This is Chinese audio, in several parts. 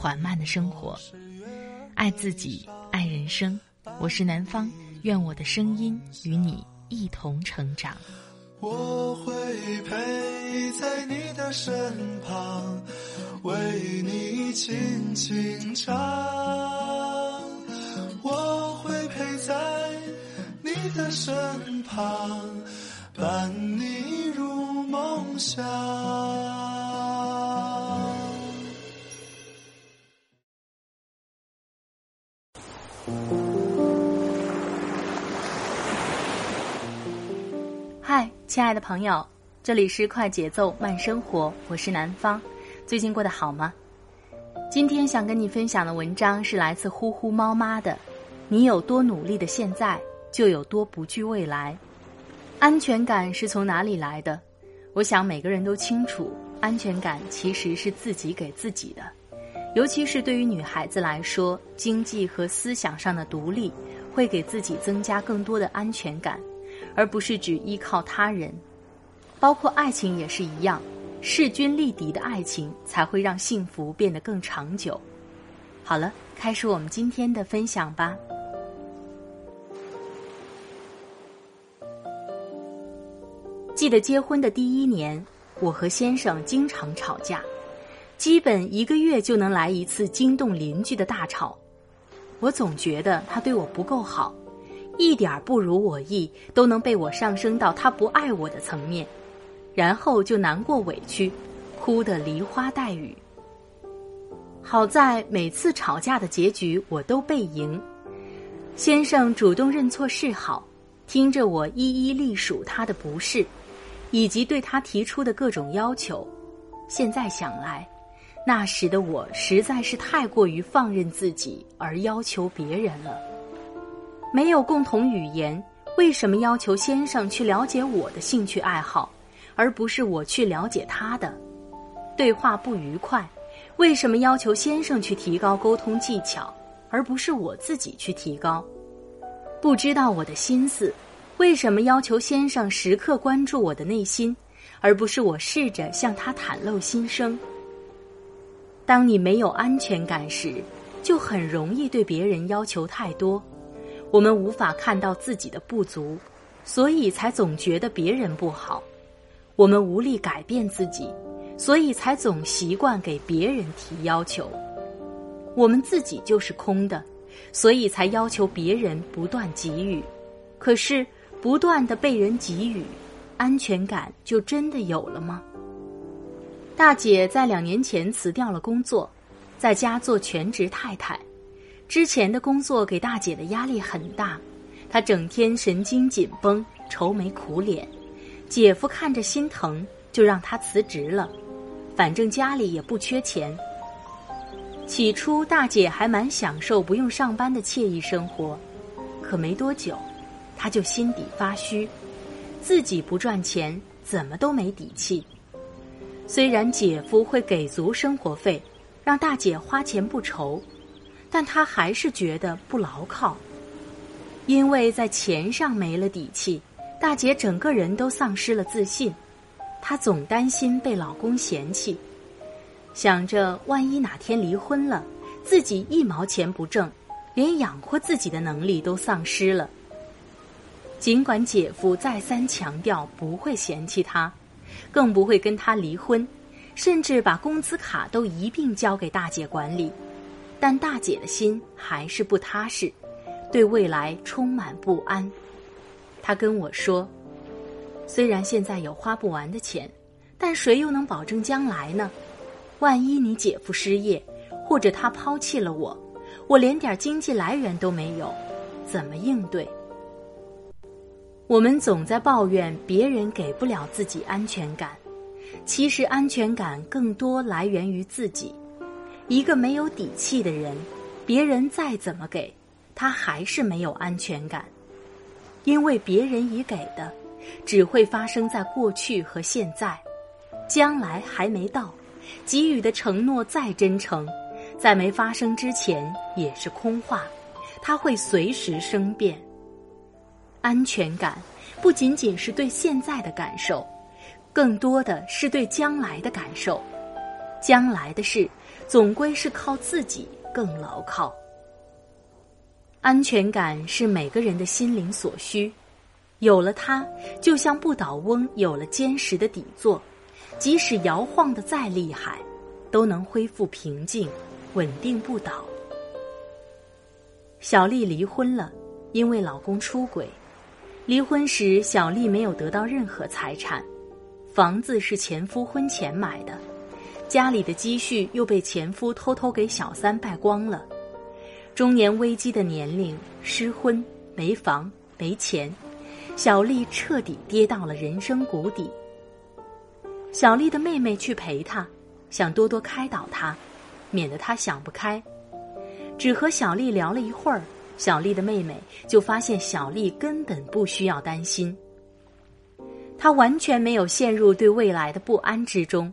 缓慢的生活，爱自己，爱人生。我是南方，愿我的声音与你一同成长。我会陪在你的身旁，为你轻轻唱。我会陪在你的身旁，伴你入梦乡。嗨，亲爱的朋友，这里是快节奏慢生活，我是南方。最近过得好吗？今天想跟你分享的文章是来自呼呼猫妈的。你有多努力的现在，就有多不惧未来。安全感是从哪里来的？我想每个人都清楚，安全感其实是自己给自己的。尤其是对于女孩子来说，经济和思想上的独立，会给自己增加更多的安全感，而不是只依靠他人。包括爱情也是一样，势均力敌的爱情才会让幸福变得更长久。好了，开始我们今天的分享吧。记得结婚的第一年，我和先生经常吵架。基本一个月就能来一次惊动邻居的大吵，我总觉得他对我不够好，一点不如我意，都能被我上升到他不爱我的层面，然后就难过委屈，哭得梨花带雨。好在每次吵架的结局我都被赢，先生主动认错示好，听着我一一历数他的不是，以及对他提出的各种要求，现在想来。那时的我实在是太过于放任自己而要求别人了。没有共同语言，为什么要求先生去了解我的兴趣爱好，而不是我去了解他的？对话不愉快，为什么要求先生去提高沟通技巧，而不是我自己去提高？不知道我的心思，为什么要求先生时刻关注我的内心，而不是我试着向他袒露心声？当你没有安全感时，就很容易对别人要求太多。我们无法看到自己的不足，所以才总觉得别人不好。我们无力改变自己，所以才总习惯给别人提要求。我们自己就是空的，所以才要求别人不断给予。可是不断的被人给予，安全感就真的有了吗？大姐在两年前辞掉了工作，在家做全职太太。之前的工作给大姐的压力很大，她整天神经紧绷、愁眉苦脸。姐夫看着心疼，就让她辞职了。反正家里也不缺钱。起初，大姐还蛮享受不用上班的惬意生活，可没多久，她就心底发虚，自己不赚钱，怎么都没底气。虽然姐夫会给足生活费，让大姐花钱不愁，但她还是觉得不牢靠。因为在钱上没了底气，大姐整个人都丧失了自信。她总担心被老公嫌弃，想着万一哪天离婚了，自己一毛钱不挣，连养活自己的能力都丧失了。尽管姐夫再三强调不会嫌弃她。更不会跟他离婚，甚至把工资卡都一并交给大姐管理。但大姐的心还是不踏实，对未来充满不安。她跟我说：“虽然现在有花不完的钱，但谁又能保证将来呢？万一你姐夫失业，或者他抛弃了我，我连点经济来源都没有，怎么应对？”我们总在抱怨别人给不了自己安全感，其实安全感更多来源于自己。一个没有底气的人，别人再怎么给，他还是没有安全感，因为别人已给的，只会发生在过去和现在，将来还没到，给予的承诺再真诚，在没发生之前也是空话，它会随时生变。安全感不仅仅是对现在的感受，更多的是对将来的感受。将来的事，总归是靠自己更牢靠。安全感是每个人的心灵所需，有了它，就像不倒翁有了坚实的底座，即使摇晃的再厉害，都能恢复平静，稳定不倒。小丽离婚了，因为老公出轨。离婚时，小丽没有得到任何财产，房子是前夫婚前买的，家里的积蓄又被前夫偷偷给小三败光了。中年危机的年龄，失婚、没房、没钱，小丽彻底跌到了人生谷底。小丽的妹妹去陪她，想多多开导她，免得她想不开，只和小丽聊了一会儿。小丽的妹妹就发现，小丽根本不需要担心。她完全没有陷入对未来的不安之中，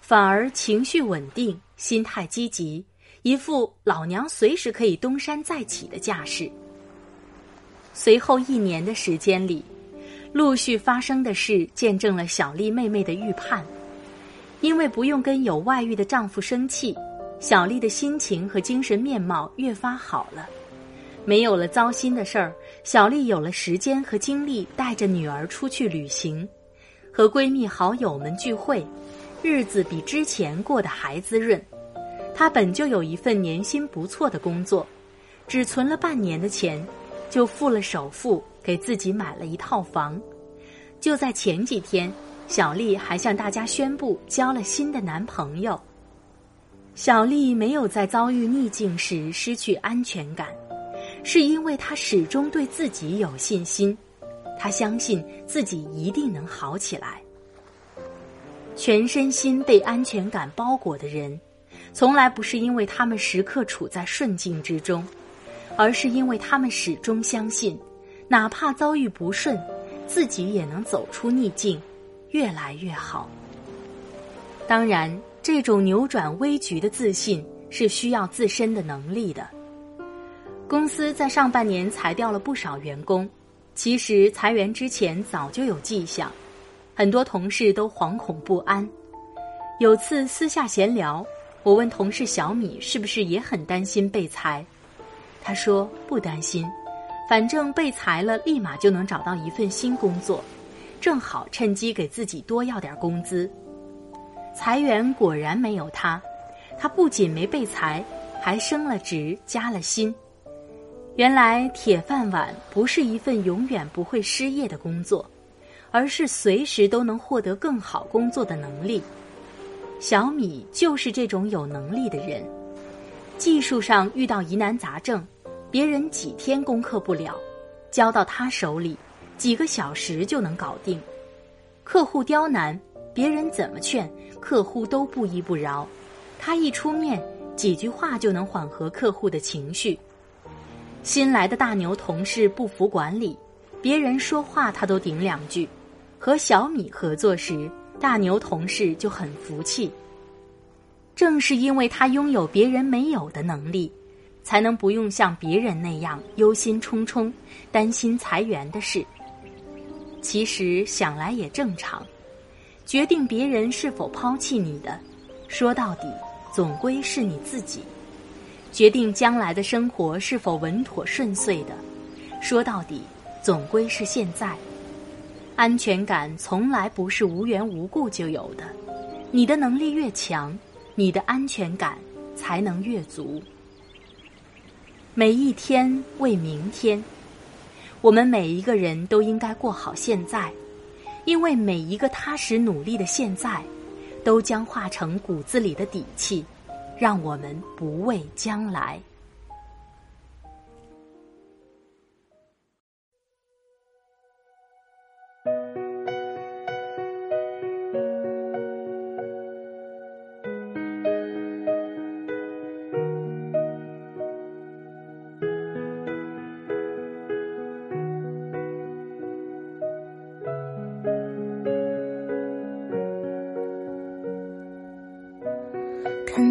反而情绪稳定，心态积极，一副老娘随时可以东山再起的架势。随后一年的时间里，陆续发生的事见证了小丽妹妹的预判。因为不用跟有外遇的丈夫生气，小丽的心情和精神面貌越发好了。没有了糟心的事儿，小丽有了时间和精力带着女儿出去旅行，和闺蜜好友们聚会，日子比之前过得还滋润。她本就有一份年薪不错的工作，只存了半年的钱，就付了首付，给自己买了一套房。就在前几天，小丽还向大家宣布交了新的男朋友。小丽没有在遭遇逆境时失去安全感。是因为他始终对自己有信心，他相信自己一定能好起来。全身心被安全感包裹的人，从来不是因为他们时刻处在顺境之中，而是因为他们始终相信，哪怕遭遇不顺，自己也能走出逆境，越来越好。当然，这种扭转危局的自信是需要自身的能力的。公司在上半年裁掉了不少员工，其实裁员之前早就有迹象，很多同事都惶恐不安。有次私下闲聊，我问同事小米是不是也很担心被裁，他说不担心，反正被裁了立马就能找到一份新工作，正好趁机给自己多要点工资。裁员果然没有他，他不仅没被裁，还升了职加了薪。原来铁饭碗不是一份永远不会失业的工作，而是随时都能获得更好工作的能力。小米就是这种有能力的人，技术上遇到疑难杂症，别人几天攻克不了，交到他手里，几个小时就能搞定。客户刁难，别人怎么劝，客户都不依不饶，他一出面，几句话就能缓和客户的情绪。新来的大牛同事不服管理，别人说话他都顶两句。和小米合作时，大牛同事就很服气。正是因为他拥有别人没有的能力，才能不用像别人那样忧心忡忡，担心裁员的事。其实想来也正常，决定别人是否抛弃你的，说到底，总归是你自己。决定将来的生活是否稳妥顺遂的，说到底，总归是现在。安全感从来不是无缘无故就有的，你的能力越强，你的安全感才能越足。每一天为明天，我们每一个人都应该过好现在，因为每一个踏实努力的现在，都将化成骨子里的底气。让我们不畏将来。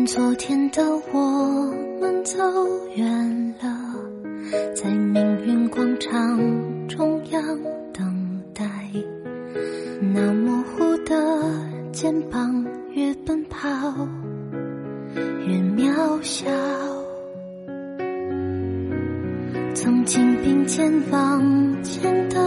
昨天的我们走远了，在命运广场中央等待。那模糊的肩膀，越奔跑越渺小。曾经并肩往前的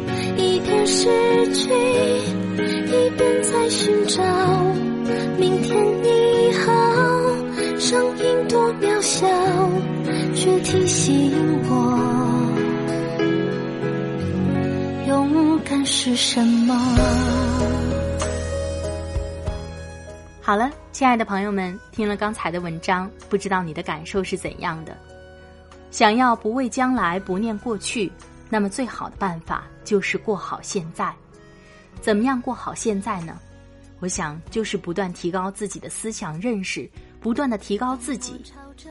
一边失去，一边在寻找。明天你好，声音多渺小，却提醒我，勇敢是什么。好了，亲爱的朋友们，听了刚才的文章，不知道你的感受是怎样的？想要不畏将来，不念过去，那么最好的办法就是过好现在。怎么样过好现在呢？我想就是不断提高自己的思想认识，不断的提高自己，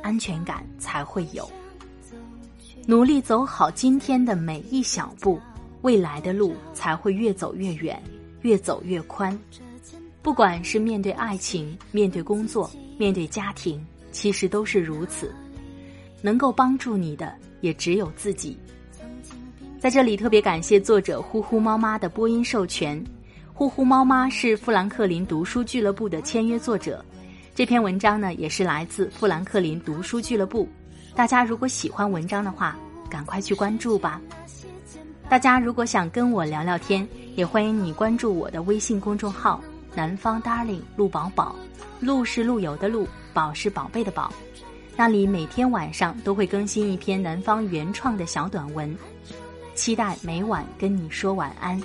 安全感才会有。努力走好今天的每一小步，未来的路才会越走越远，越走越宽。不管是面对爱情，面对工作，面对家庭，其实都是如此。能够帮助你的也只有自己。在这里特别感谢作者呼呼猫妈的播音授权。呼呼猫妈是富兰克林读书俱乐部的签约作者。这篇文章呢，也是来自富兰克林读书俱乐部。大家如果喜欢文章的话，赶快去关注吧。大家如果想跟我聊聊天，也欢迎你关注我的微信公众号“南方 Darling 陆宝宝”，陆是陆游的陆，宝是宝贝的宝。那里每天晚上都会更新一篇南方原创的小短文，期待每晚跟你说晚安。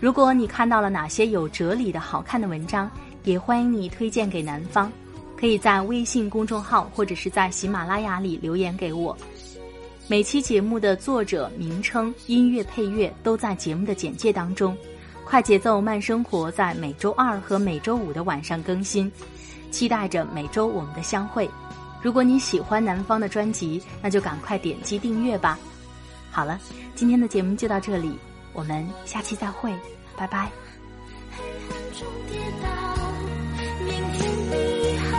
如果你看到了哪些有哲理的好看的文章，也欢迎你推荐给南方，可以在微信公众号或者是在喜马拉雅里留言给我。每期节目的作者名称、音乐配乐都在节目的简介当中。快节奏慢生活在每周二和每周五的晚上更新，期待着每周我们的相会。如果你喜欢南方的专辑，那就赶快点击订阅吧。好了今天的节目就到这里我们下期再会拜拜。黑暗中跌倒明天你好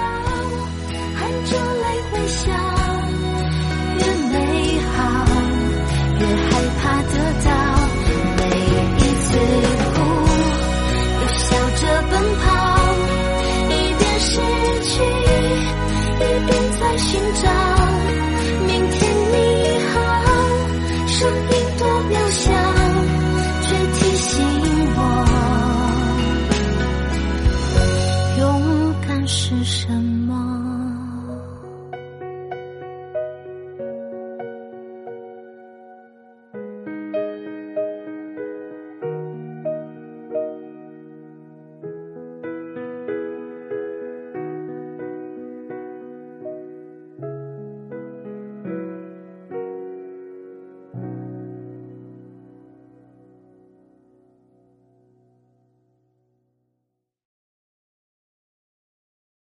含着泪微笑越美好。